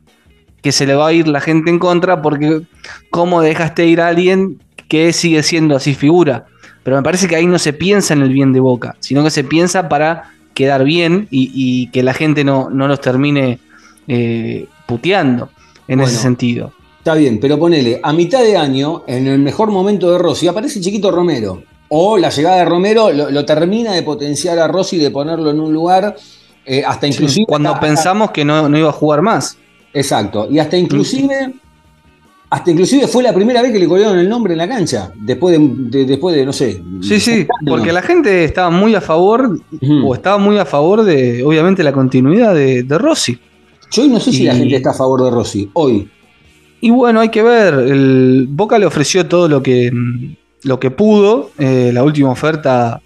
que se le va a ir la gente en contra porque cómo dejaste ir a alguien que sigue siendo así figura. Pero me parece que ahí no se piensa en el bien de Boca, sino que se piensa para quedar bien y, y que la gente no, no los termine eh, puteando en Bueno. ese sentido. Está bien, pero ponele, a mitad de año, en el mejor momento de Rossi, aparece Chiquito Romero. O la llegada de Romero lo, lo termina de potenciar a Rossi, de ponerlo en un lugar, eh, hasta inclusive... Cuando hasta- pensamos que no, no iba a jugar más. Exacto, y hasta inclusive... Hasta inclusive fue la primera vez que le colgaron el nombre en la cancha, después de, de- después de no sé. Sí, sí, porque la gente estaba muy a favor, o estaba muy a favor de, obviamente, la continuidad de, de Rossi. Yo hoy no sé si la y- gente está a favor de Rossi, hoy. Y bueno, hay que ver. El Boca le ofreció todo lo que, lo que pudo. Eh, la última oferta,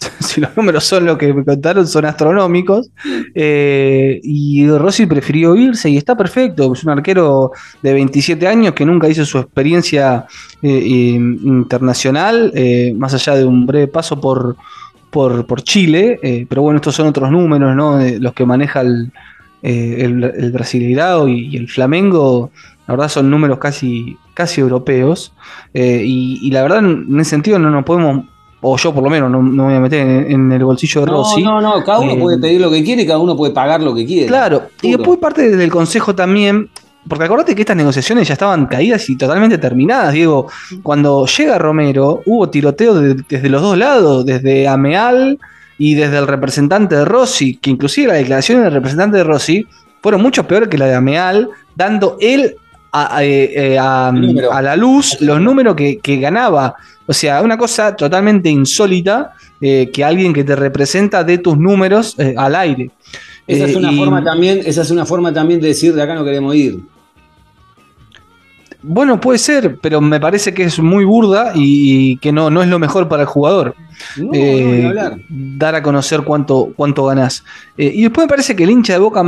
[LAUGHS] si los números son lo que me contaron, son astronómicos. Eh, y Rossi prefirió irse y está perfecto. Es un arquero de 27 años que nunca hizo su experiencia eh, internacional, eh, más allá de un breve paso por, por, Chile. pero bueno, estos son otros números, ¿no? Los que maneja el, el, el Brasileirao y, el Flamengo. La verdad son números casi, casi europeos. y, y la verdad, en ese sentido, no nos podemos, o yo por lo menos, no, no me voy a meter en, en el bolsillo de No, Rossi. no, no, cada uno Eh, puede pedir lo que quiere y cada uno puede pagar lo que quiere. Claro, y después parte del consejo también porque acordate que estas negociaciones ya estaban caídas y totalmente terminadas, Diego. Cuando llega Romero, hubo tiroteo de- desde los dos lados, desde Ameal y desde el representante de Rossi, que inclusive las declaraciones del representante de Rossi fueron mucho peores que la de Ameal, dando él a, eh, a- El número. a la luz los números que, que ganaba. O sea, una cosa totalmente insólita eh, que alguien que te representa de tus números eh, al aire. Esa es Eh, una y- forma también, esa es una forma también de decir de acá no queremos ir. Bueno, puede ser, pero me parece que es muy burda y, que no, no es lo mejor para el jugador. No, eh, no, hablar. dar a conocer cuánto, cuánto ganás. Eh, y después me parece que el hincha de Boca,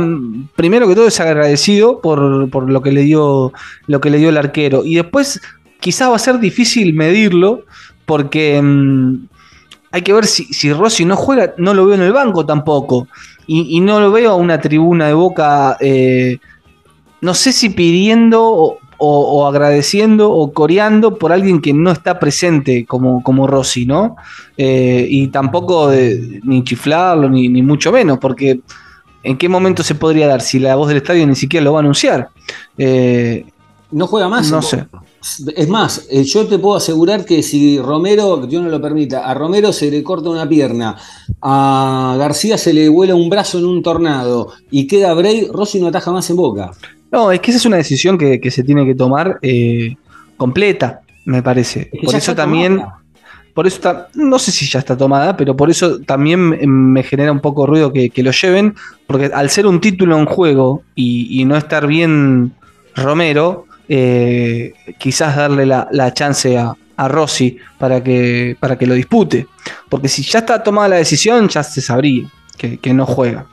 primero que todo, es agradecido por, por lo, que le dio, lo que le dio el arquero. Y después quizás va a ser difícil medirlo porque mm, hay que ver si, si Rossi no juega, no lo veo en el banco tampoco. Y, y no lo veo a una tribuna de Boca, eh, no sé si pidiendo o, agradeciendo o coreando por alguien que no está presente como, como Rossi, ¿no? Eh, y tampoco de- ni chiflarlo, ni, ni mucho menos, porque ¿en qué momento se podría dar si la voz del estadio ni siquiera lo va a anunciar? Eh, No juega más. no sé. Es más, eh, yo te puedo asegurar que si Romero, que Dios no lo permita, a Romero se le corta una pierna, a García se le vuela un brazo en un tornado y queda Bray, Rossi no ataja más en boca. No, es que esa es una decisión que, que se tiene que tomar eh, completa, me parece. Es que por eso también, tomada. por eso no sé si ya está tomada, pero por eso también me- genera un poco ruido que, que lo lleven, porque al ser un título en juego y, y no estar bien Romero, eh, quizás darle la, la chance a, a Rossi para que, para que lo dispute. Porque si ya está tomada la decisión, ya se sabría que, que no juega.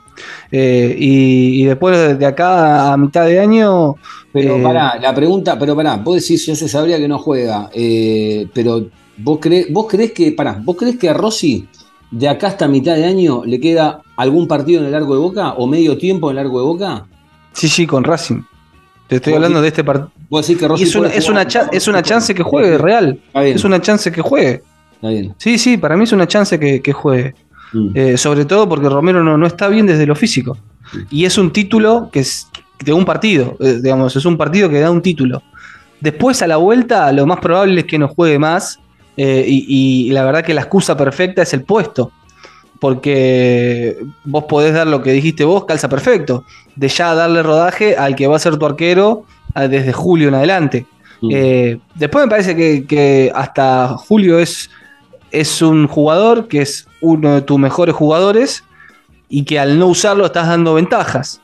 Eh, y, y después de- acá a mitad de año, Pero Eh, pará, la pregunta, pero pará, vos decís, ya se sabría que no juega, eh, pero vos crees, vos crees que, pará, vos crees que a Rossi de acá hasta mitad de año le queda algún partido en el largo de boca o medio tiempo en el largo de boca? sí, sí, con Racing. Te estoy hablando decís- de este partido. Vos decís que Rossi Es una, es, jugar- una cha- es una chance que juegue, real. Es una chance que juegue. está bien. Sí, sí, para mí es una chance que, que juegue. Mm. Eh, sobre todo porque Romero no, no está bien desde lo físico. Y es un título que es de un partido, eh, digamos, es un partido que da un título. Después a la vuelta, lo más probable es que no juegue más. eh, y, y la verdad que la excusa perfecta es el puesto. Porque vos podés dar lo que dijiste vos, calza perfecto. De ya darle rodaje al que va a ser tu arquero desde julio en adelante. Mm. Después me parece que, que hasta Julio es, es un jugador que es uno de tus mejores jugadores y que al no usarlo estás dando ventajas.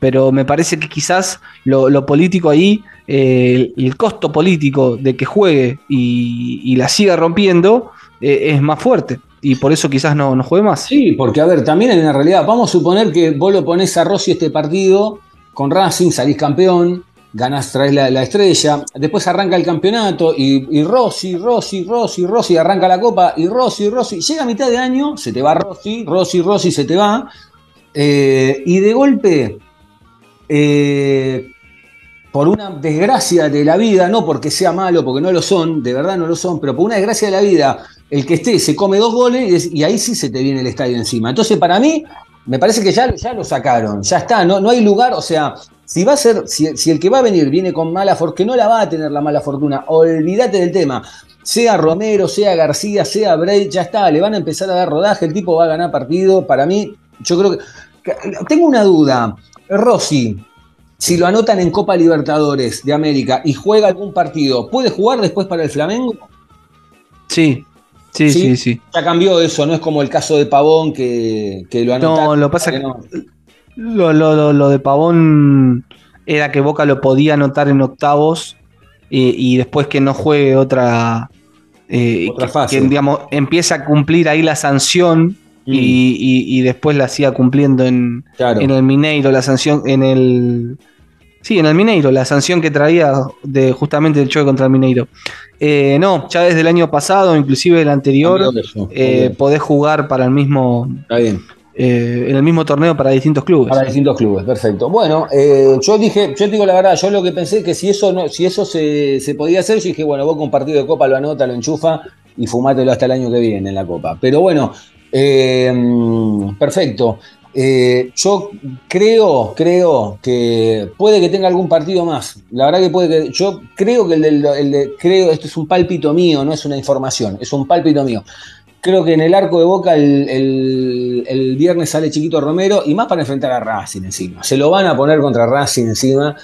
Pero me parece que quizás lo, político ahí, eh, el, costo político de que juegue y, y la siga rompiendo eh, es más fuerte. Y por eso quizás no, no juegue más. Sí, porque a ver, también en la realidad, vamos a suponer que vos lo ponés a Rossi este partido con Racing, salís campeón, ganás, traes la, la estrella, después arranca el campeonato y, Rossi, Rossi, Rossi, Rossi, arranca la copa y Rossi, Rossi, llega a mitad de año, se te va Rossi, Rossi, Rossi, se te va, eh, y de golpe, eh, por una desgracia de la vida, no porque sea malo, porque no lo son, de verdad no lo son, pero por una desgracia de la vida, el que esté se come dos goles y, es- y ahí sí se te viene el estadio encima. Entonces, para mí, me parece que ya, ya lo sacaron, ya está, no, no hay lugar, o sea, si va a ser, si, si el que va a venir viene con mala fortuna, que no la va a tener la mala fortuna, olvídate del tema. Sea Romero, sea García, sea Bray, ya está, le van a empezar a dar rodaje, el tipo va a ganar partido. Para mí, yo creo que. que- tengo una duda. Rossi, si lo anotan en Copa Libertadores de América y juega algún partido, ¿puede jugar después para el Flamengo? Sí, sí, Sí. sí, sí. Ya cambió eso, no es como el caso de Pavón que, que lo anotaron. No, lo pasa que no. Lo, lo- lo- de Pavón era que Boca lo podía anotar en octavos y, y después que no juegue otra. eh, Otra que, fase. que, digamos, empieza a cumplir ahí la sanción Mm, y, y- y después la siga cumpliendo en, claro. en el Mineiro, la sanción en el. Sí, en el Mineiro, la sanción que traía de justamente el choque contra el Mineiro. Eh, no, ya desde el año pasado, inclusive el anterior, eso. eh, podés jugar para el mismo, Está bien. eh, en el mismo torneo para distintos clubes. Para distintos clubes, perfecto. Bueno, eh, yo dije, yo te digo la verdad, yo lo que pensé que si eso no, si eso se, se podía hacer, yo dije, bueno, vos con un partido de copa lo anota, lo enchufa y fumátelo hasta el año que viene en la copa. Pero bueno, eh, perfecto. Eh, yo creo, creo que puede que tenga algún partido más. La verdad que puede que. Yo creo que el, del, el de. Creo, esto es un pálpito mío, no es una información, es un pálpito mío. Creo que en el arco de boca el, el- el viernes sale Chiquito Romero y más para enfrentar a Racing encima. Se lo van a poner contra Racing encima.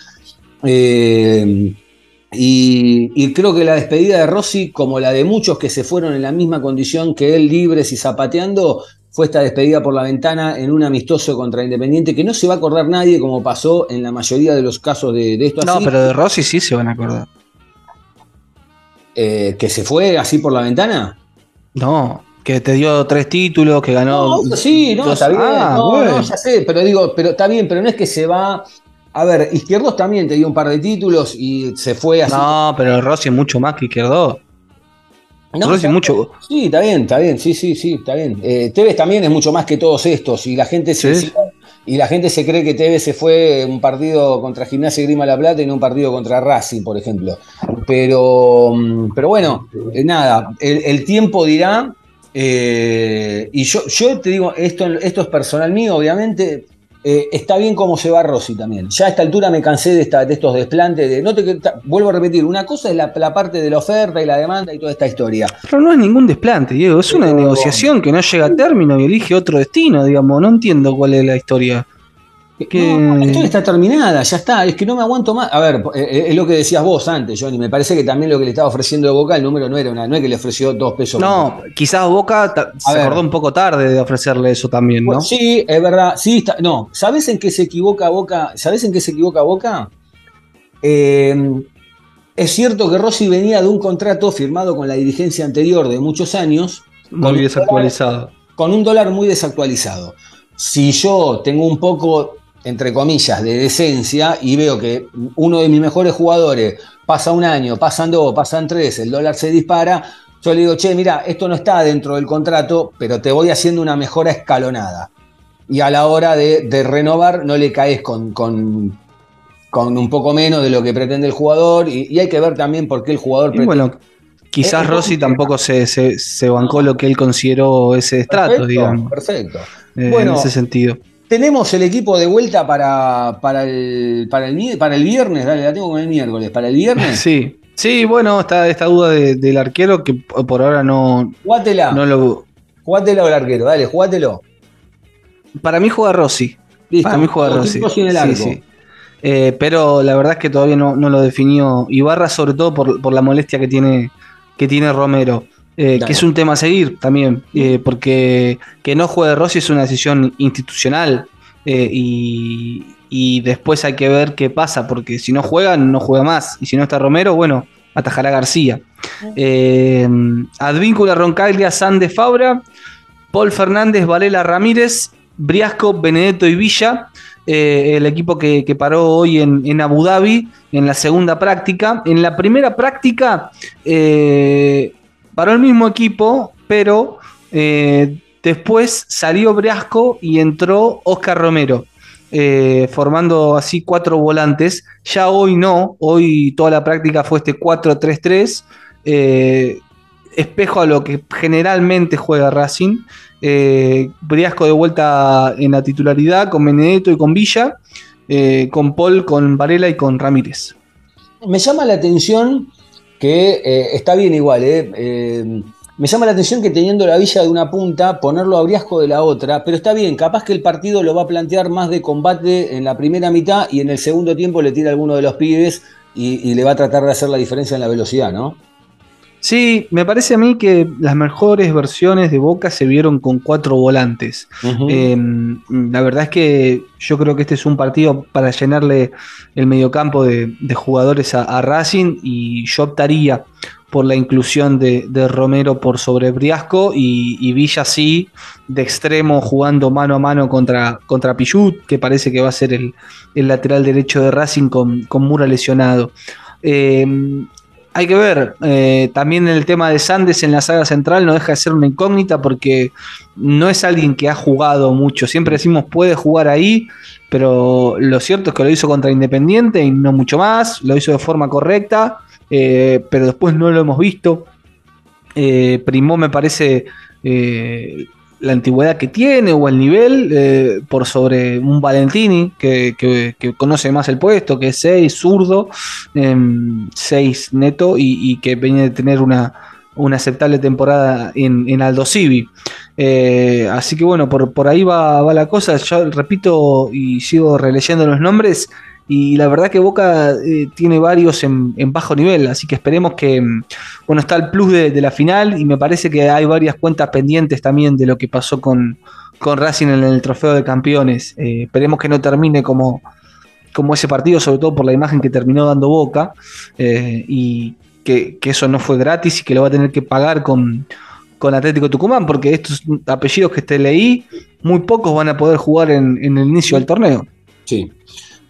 Eh, y, y creo que la despedida de Rossi, como la de muchos que se fueron en la misma condición que él, libres y zapateando, fue esta despedida por la ventana en un amistoso contra Independiente, que no se va a acordar nadie, como pasó en la mayoría de los casos de, de esto No, así, pero de Rossi sí se van a acordar. eh, que se fue así por la ventana. No, que te dio tres títulos, que ganó. No, sí, no, dos- está bien. Ah, no, bueno. no, ya sé, pero digo, pero está bien, pero no es que se va. A ver, Izquierdos también te dio un par de títulos y se fue así. No, pero Rossi es mucho más que Izquierdo. No, está- mucho. Sí, está bien, está bien, sí, sí, sí, está bien. Eh, Tevez también es mucho más que todos estos y la gente se Sí. y la gente se cree que Tevez se fue un partido contra Gimnasia y Grima La Plata y no un partido contra Racing, por ejemplo. Pero, mm, pero bueno, eh, nada, el, el tiempo dirá. eh, y yo, yo te digo, esto, esto es personal mío, obviamente. Eh, está bien cómo se va Rossi también. Ya a esta altura me cansé de, esta- de estos desplantes. De, no te, vuelvo a repetir, una cosa es la, la parte de la oferta y la demanda y toda esta historia. Pero no es ningún desplante, Diego. Es una Pero- negociación que no llega a término y elige otro destino, digamos. No entiendo cuál es la historia. Que- No, la historia está terminada, ya está, es que no me aguanto más. A ver, eh, es lo que decías vos antes, Johnny. Me parece que también lo que le estaba ofreciendo de Boca, el número no era una, no es que le ofreció dos pesos. No, quizás Boca se ver. acordó un poco tarde de ofrecerle eso también, ¿no? Sí, es verdad. Sí, está, no, ¿sabés en qué se equivoca Boca? ¿Sabés en qué se equivoca Boca? Eh, es cierto que Rossi venía de un contrato firmado con la dirigencia anterior de muchos años, Muy desactualizado. con un dólar muy desactualizado. Si yo tengo un poco, entre comillas, de decencia y veo que uno de mis mejores jugadores pasa un año, pasan dos, pasan tres, el dólar se dispara, yo le digo, che, mira, esto no está dentro del contrato, pero te voy haciendo una mejora escalonada. Y a la hora de, de renovar no le caes con, con, con un poco menos de lo que pretende el jugador y, y hay que ver también por qué el jugador pretende. bueno, quizás Eh, Rossi tampoco se, se, se bancó lo que él consideró ese estrato, perfecto, digamos. perfecto. eh, Bueno. en ese sentido. Tenemos el equipo de vuelta para, para, el, para, el, para el viernes, dale, la tengo con el miércoles. Para el viernes, [LAUGHS] Sí. Sí, bueno, está esta duda de- del arquero que por ahora no, jugátela, no lo. jugátela al arquero, dale, jugátelo. Para mí juega Rossi. Listo, Para mí juega Rossi. En el Sí, arco. sí. Eh, pero la verdad es que todavía no, no lo definió Ibarra, sobre todo por, por la molestia que tiene, que tiene Romero. Eh, que es un tema a seguir también, eh, porque que no juegue Rossi es una decisión institucional eh, y, y después hay que ver qué pasa, porque si no juega, no juega más, y si no está Romero, bueno, atajará García. Eh, Advíncula, Roncaglia, Sande Fabra, Paul Fernández, Valela Ramírez, Briasco, Benedetto y Villa, eh, el equipo que, que paró hoy en, en Abu Dhabi en la segunda práctica. En la primera práctica eh, paró el mismo equipo, pero eh, después salió Briasco y entró Oscar Romero. eh, formando así cuatro volantes. Ya hoy no, hoy toda la práctica fue este 4-3-3, eh, espejo a lo que generalmente juega Racing. Briasco de vuelta en la titularidad con Benedetto y con Villa, con Paul, con Varela y con Ramírez. Me llama la atención que eh, está bien igual, eh, eh, me llama la atención que teniendo la villa de una punta, ponerlo a Briasco de la otra, pero está bien, capaz que el partido lo va a plantear más de combate en la primera mitad y en el segundo tiempo le tira alguno de los pibes y le va a tratar de hacer la diferencia en la velocidad, ¿no? Sí, me parece a mí que las mejores versiones de Boca se vieron con cuatro volantes. Eh, la verdad es que yo creo que este es un partido para llenarle el mediocampo de, de jugadores a, a Racing y yo optaría por la inclusión de, de Romero por sobre Briasco y, y Villa sí de extremo jugando mano a mano contra, contra Pichut, que parece que va a ser el, el lateral derecho de Racing con, con Mura lesionado. Eh, hay que ver, eh, también el tema de Sandes en la saga central no deja de ser una incógnita porque no es alguien que ha jugado mucho. Siempre decimos puede jugar ahí, pero lo cierto es que lo hizo contra Independiente y no mucho más. Lo hizo de forma correcta, eh, pero después no lo hemos visto. Eh, Primó me parece eh, la antigüedad que tiene o el nivel eh, por sobre un Valentini que, que- conoce más el puesto, que es 6, zurdo, 6 neto y, que venía de tener una, una aceptable temporada en, en Aldo Civi. Eh, así que bueno, por, por ahí va, va la cosa. Yo repito y sigo releyendo los nombres. Y la verdad que Boca eh, tiene varios en, bajo nivel, así que esperemos que, mm, bueno, está el plus de, de la final y me parece que hay varias cuentas pendientes también de lo que pasó con, con Racing en el trofeo de campeones. Eh, esperemos que no termine como, como ese partido, sobre todo por la imagen que terminó dando Boca, eh, y que, que eso no fue gratis y que lo va a tener que pagar con, con Atlético Tucumán, porque estos apellidos que te leí, muy pocos van a poder jugar en, en el inicio del torneo. Sí.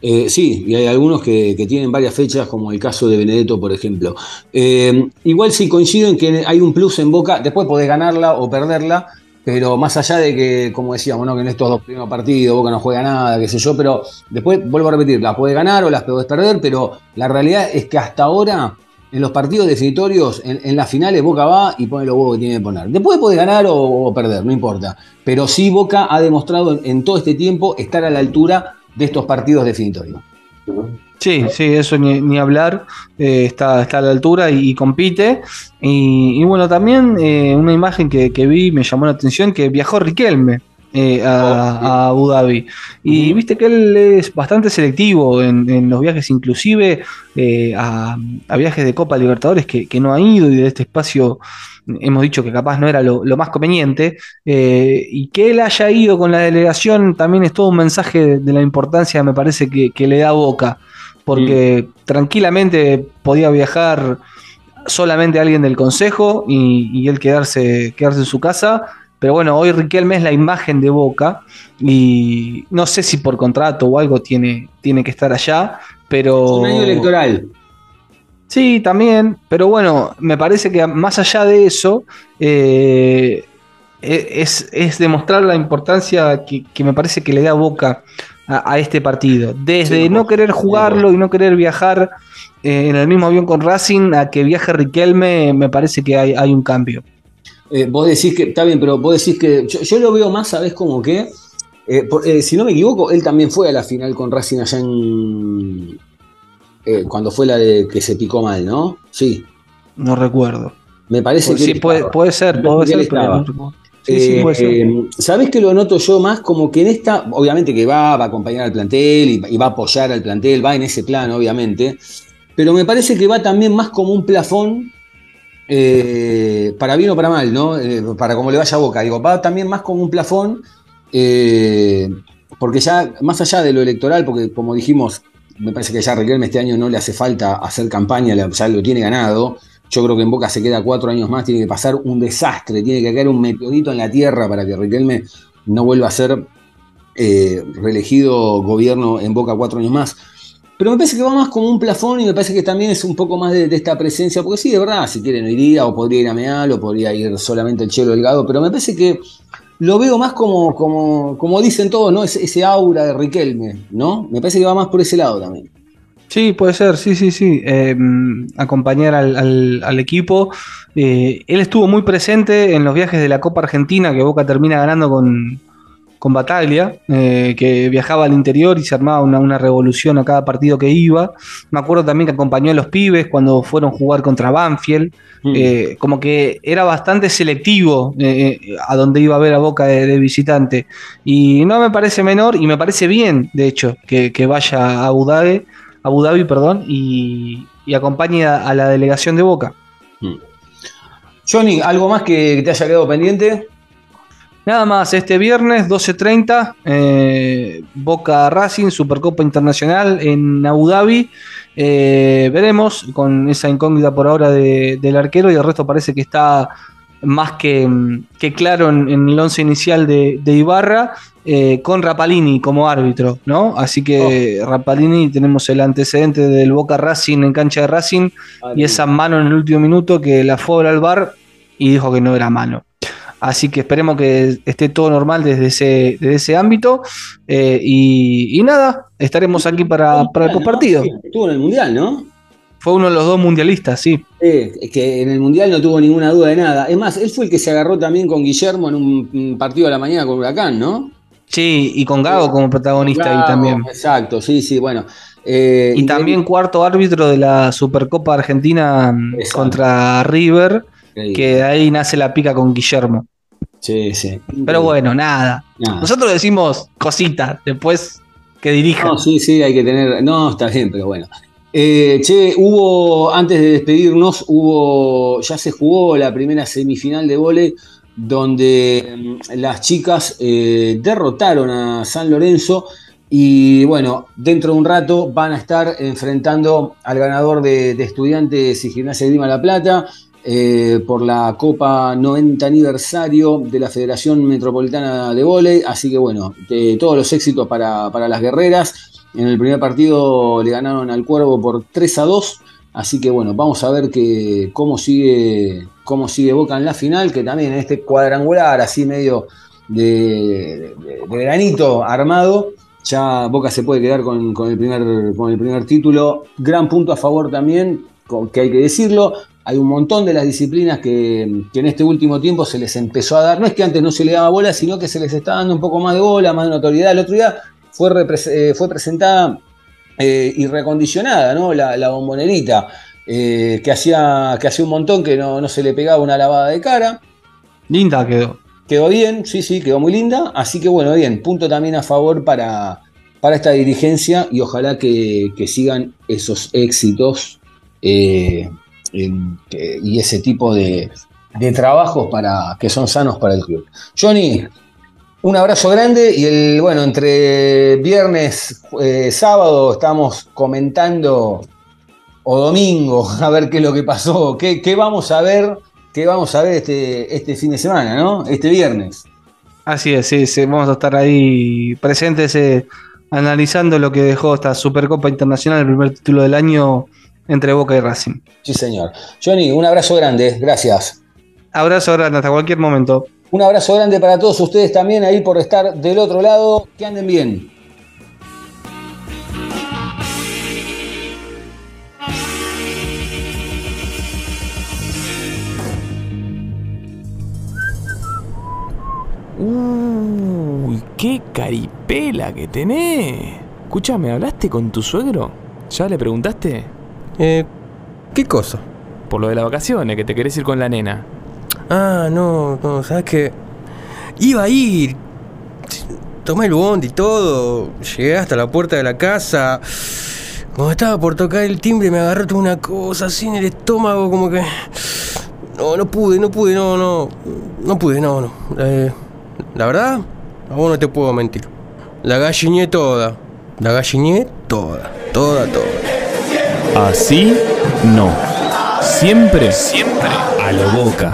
Eh, sí, y hay algunos que, tienen varias fechas, como el caso de Benedetto, por ejemplo. Eh, igual sí coincido en que hay un plus en Boca, después podés ganarla o perderla, pero más allá de que, como decíamos, ¿no? que en estos dos primeros partidos Boca no juega nada, qué sé yo, pero después vuelvo a repetir, las podés ganar o las podés perder, pero la realidad es que hasta ahora, en los partidos definitorios, en, las finales, Boca va y pone los huevos que tiene que poner. Después podés ganar o, perder, no importa. Pero sí Boca ha demostrado en todo este tiempo estar a la altura de estos partidos definitorios. Sí, sí, eso ni, hablar, eh, está, está a la altura y, y compite. Y, y bueno, también eh, una imagen que, que vi me llamó la atención, que viajó Riquelme eh, a, a Abu Dhabi. Y viste que él es bastante selectivo en, en los viajes, inclusive eh, a, a viajes de Copa Libertadores que, que no ha ido y de este espacio hemos dicho que capaz no era lo, lo más conveniente. eh, y que él haya ido con la delegación también es todo un mensaje de, de la importancia, me parece, que, que le da Boca porque tranquilamente podía viajar solamente alguien del consejo y, y él quedarse, quedarse en su casa. Pero bueno, hoy Riquelme es la imagen de Boca y no sé si por contrato o algo tiene, tiene que estar allá, pero... Un año electoral. Sí, también, pero bueno, me parece que más allá de eso, eh, e- es, es demostrar la importancia que, que me parece que le da Boca a, a este partido. Desde Sí, no querer jugarlo y no querer viajar eh, en el mismo avión con Racing a que viaje Riquelme, me parece que hay, hay un cambio. Eh, vos decís que, está bien, pero vos decís que, yo, yo lo veo más, ¿sabés cómo que? Eh, por- eh, si no me equivoco, él también fue a la final con Racing allá en... eh, cuando fue la de que se picó mal, ¿no? Sí, No recuerdo. me parece Pues que... sí, puede, puede ser, puede ser, pero no. Sí, sí, Eh, puede ser. eh, ¿Sabés que lo noto yo más como que en esta, obviamente que va, va a acompañar al plantel y, y va a apoyar al plantel, va en ese plan, obviamente, pero me parece que va también más como un plafón, eh, para bien o para mal, ¿no? Eh, para como le vaya a boca, digo, va también más como un plafón, eh, porque ya, más allá de lo electoral, porque como dijimos, me parece que ya Riquelme este año no le hace falta hacer campaña, ya lo tiene ganado. Yo creo que en Boca se queda cuatro años más, tiene que pasar un desastre, tiene que caer un meteorito en la tierra para que Riquelme no vuelva a ser reelegido gobierno en Boca cuatro años más. Pero me parece que va más como un plafón y me parece que también es un poco más de, esta presencia, porque sí, de verdad, si quiere no iría, o podría ir a Meal, o podría ir solamente el Chelo Delgado, pero me parece que lo veo más como, como, como dicen todos, ¿no? Ese, aura de Riquelme, ¿no? Me parece que va más por ese lado también. Sí, puede ser, sí, sí, sí. Eh, acompañar al, al- al equipo. Eh, él estuvo muy presente en los viajes de la Copa Argentina, que Boca termina ganando con, con Bataglia, eh, que viajaba al interior y se armaba una, una revolución a cada partido que iba. Me acuerdo también que acompañó a los pibes cuando fueron a jugar contra Banfield. Mm. Eh, como que era bastante selectivo eh, a donde iba a ver a Boca de, de visitante. Y no me parece menor y me parece bien, de hecho, que, que vaya a Abu Dhabi, Abu Dhabi perdón, y, y acompañe a, a la delegación de Boca. Johnny, ¿algo más que te haya quedado pendiente? Nada más, este viernes 12.30, eh, Boca Racing, Supercopa Internacional en Abu Dhabi. Eh, veremos con esa incógnita por ahora de- del arquero y el resto parece que está más que, que claro en, en el once inicial de, de Ibarra, eh, con Rapalini como árbitro, ¿no? Así que Rapalini tenemos el antecedente del Boca Racing en cancha de Racing y esa mano en el último minuto que la fue al bar y dijo que no era mano. Así que esperemos que esté todo normal desde ese, desde ese ámbito. eh, y, y nada, estaremos aquí para, para el postpartido. Estuvo en el Mundial, ¿no? Fue uno de los dos mundialistas, sí. Eh, que en el Mundial no tuvo ninguna duda de nada. Es más, él fue el que se agarró también con Guillermo en un, partido a la mañana con Huracán, ¿no? Sí, y con Gago como protagonista ahí Claro, también. Exacto, sí, sí, bueno. Eh, Y también cuarto árbitro de la Supercopa Argentina mm, Exacto. contra River, increíble. que ahí nace la pica con Guillermo. Sí, sí. Pero bueno, nada. Nada. Nosotros decimos cositas, después que dirija. No, sí, sí, hay que tener. No, está bien, pero bueno. Eh, che, hubo, antes de despedirnos, hubo, ya se jugó la primera semifinal de vóley donde mm, las chicas eh, derrotaron a San Lorenzo y bueno, dentro de un rato van a estar enfrentando al ganador de, de Estudiantes y Gimnasia de Grima La Plata eh, por la Copa 90 aniversario de la Federación Metropolitana de Vóley, así que bueno, eh, todos los éxitos para, para las guerreras. En el primer partido le ganaron al Cuervo por 3 a 2. Así que bueno, vamos a ver que, cómo, sigue, cómo sigue Boca en la final, que también en este cuadrangular así medio de, de- de granito armado, ya Boca se puede quedar con, con el primer, con el primer título. Gran punto a favor también, que hay que decirlo. Hay un montón de las disciplinas que, que en este último tiempo se les empezó a dar. No es que antes no se le daba bola, sino que se les está dando un poco más de bola, más de notoriedad. El otro día fue, eh, fue presentada eh, y recondicionada, ¿no? La, la bombonerita, eh, que, hacía, que hacía un montón que no, no se le pegaba una lavada de cara. Linda quedó. Quedó bien, sí, sí, quedó muy linda. Así que bueno, bien, punto también a favor para, para esta dirigencia y ojalá que, que sigan esos éxitos eh, y ese tipo de, de trabajos para, que son sanos para el club. Johnny, un abrazo grande y el, bueno, entre viernes, eh, sábado estamos comentando o domingo [LAUGHS] a ver qué es lo que pasó, qué, qué vamos a ver, qué vamos a ver este, este fin de semana, ¿no? Este viernes. Así es, sí, vamos a estar ahí presentes eh, analizando lo que dejó esta Supercopa Internacional, el primer título del año entre Boca y Racing. Sí, señor. Johnny, un abrazo grande, gracias. Abrazo grande, hasta cualquier momento. Un abrazo grande para todos ustedes también ahí por estar del otro lado. Que anden bien. Uy, qué caripela que tenés. Escúchame, ¿hablaste con tu suegro? ¿Ya le preguntaste? Eh, ¿qué cosa? Por lo de las vacaciones, que te querés ir con la nena. Ah, no, no, ¿sabes qué? Iba a ir. Tomé el bondi y todo. Llegué hasta la puerta de la casa. Cuando estaba por tocar el timbre me agarró toda una cosa así en el estómago, como que... No, no pude, no pude, no, no. No pude, no, no. Eh, la verdad, a vos no te puedo mentir. La galliné toda. La galliné toda. Toda, toda. Así no. Siempre, siempre a lo boca.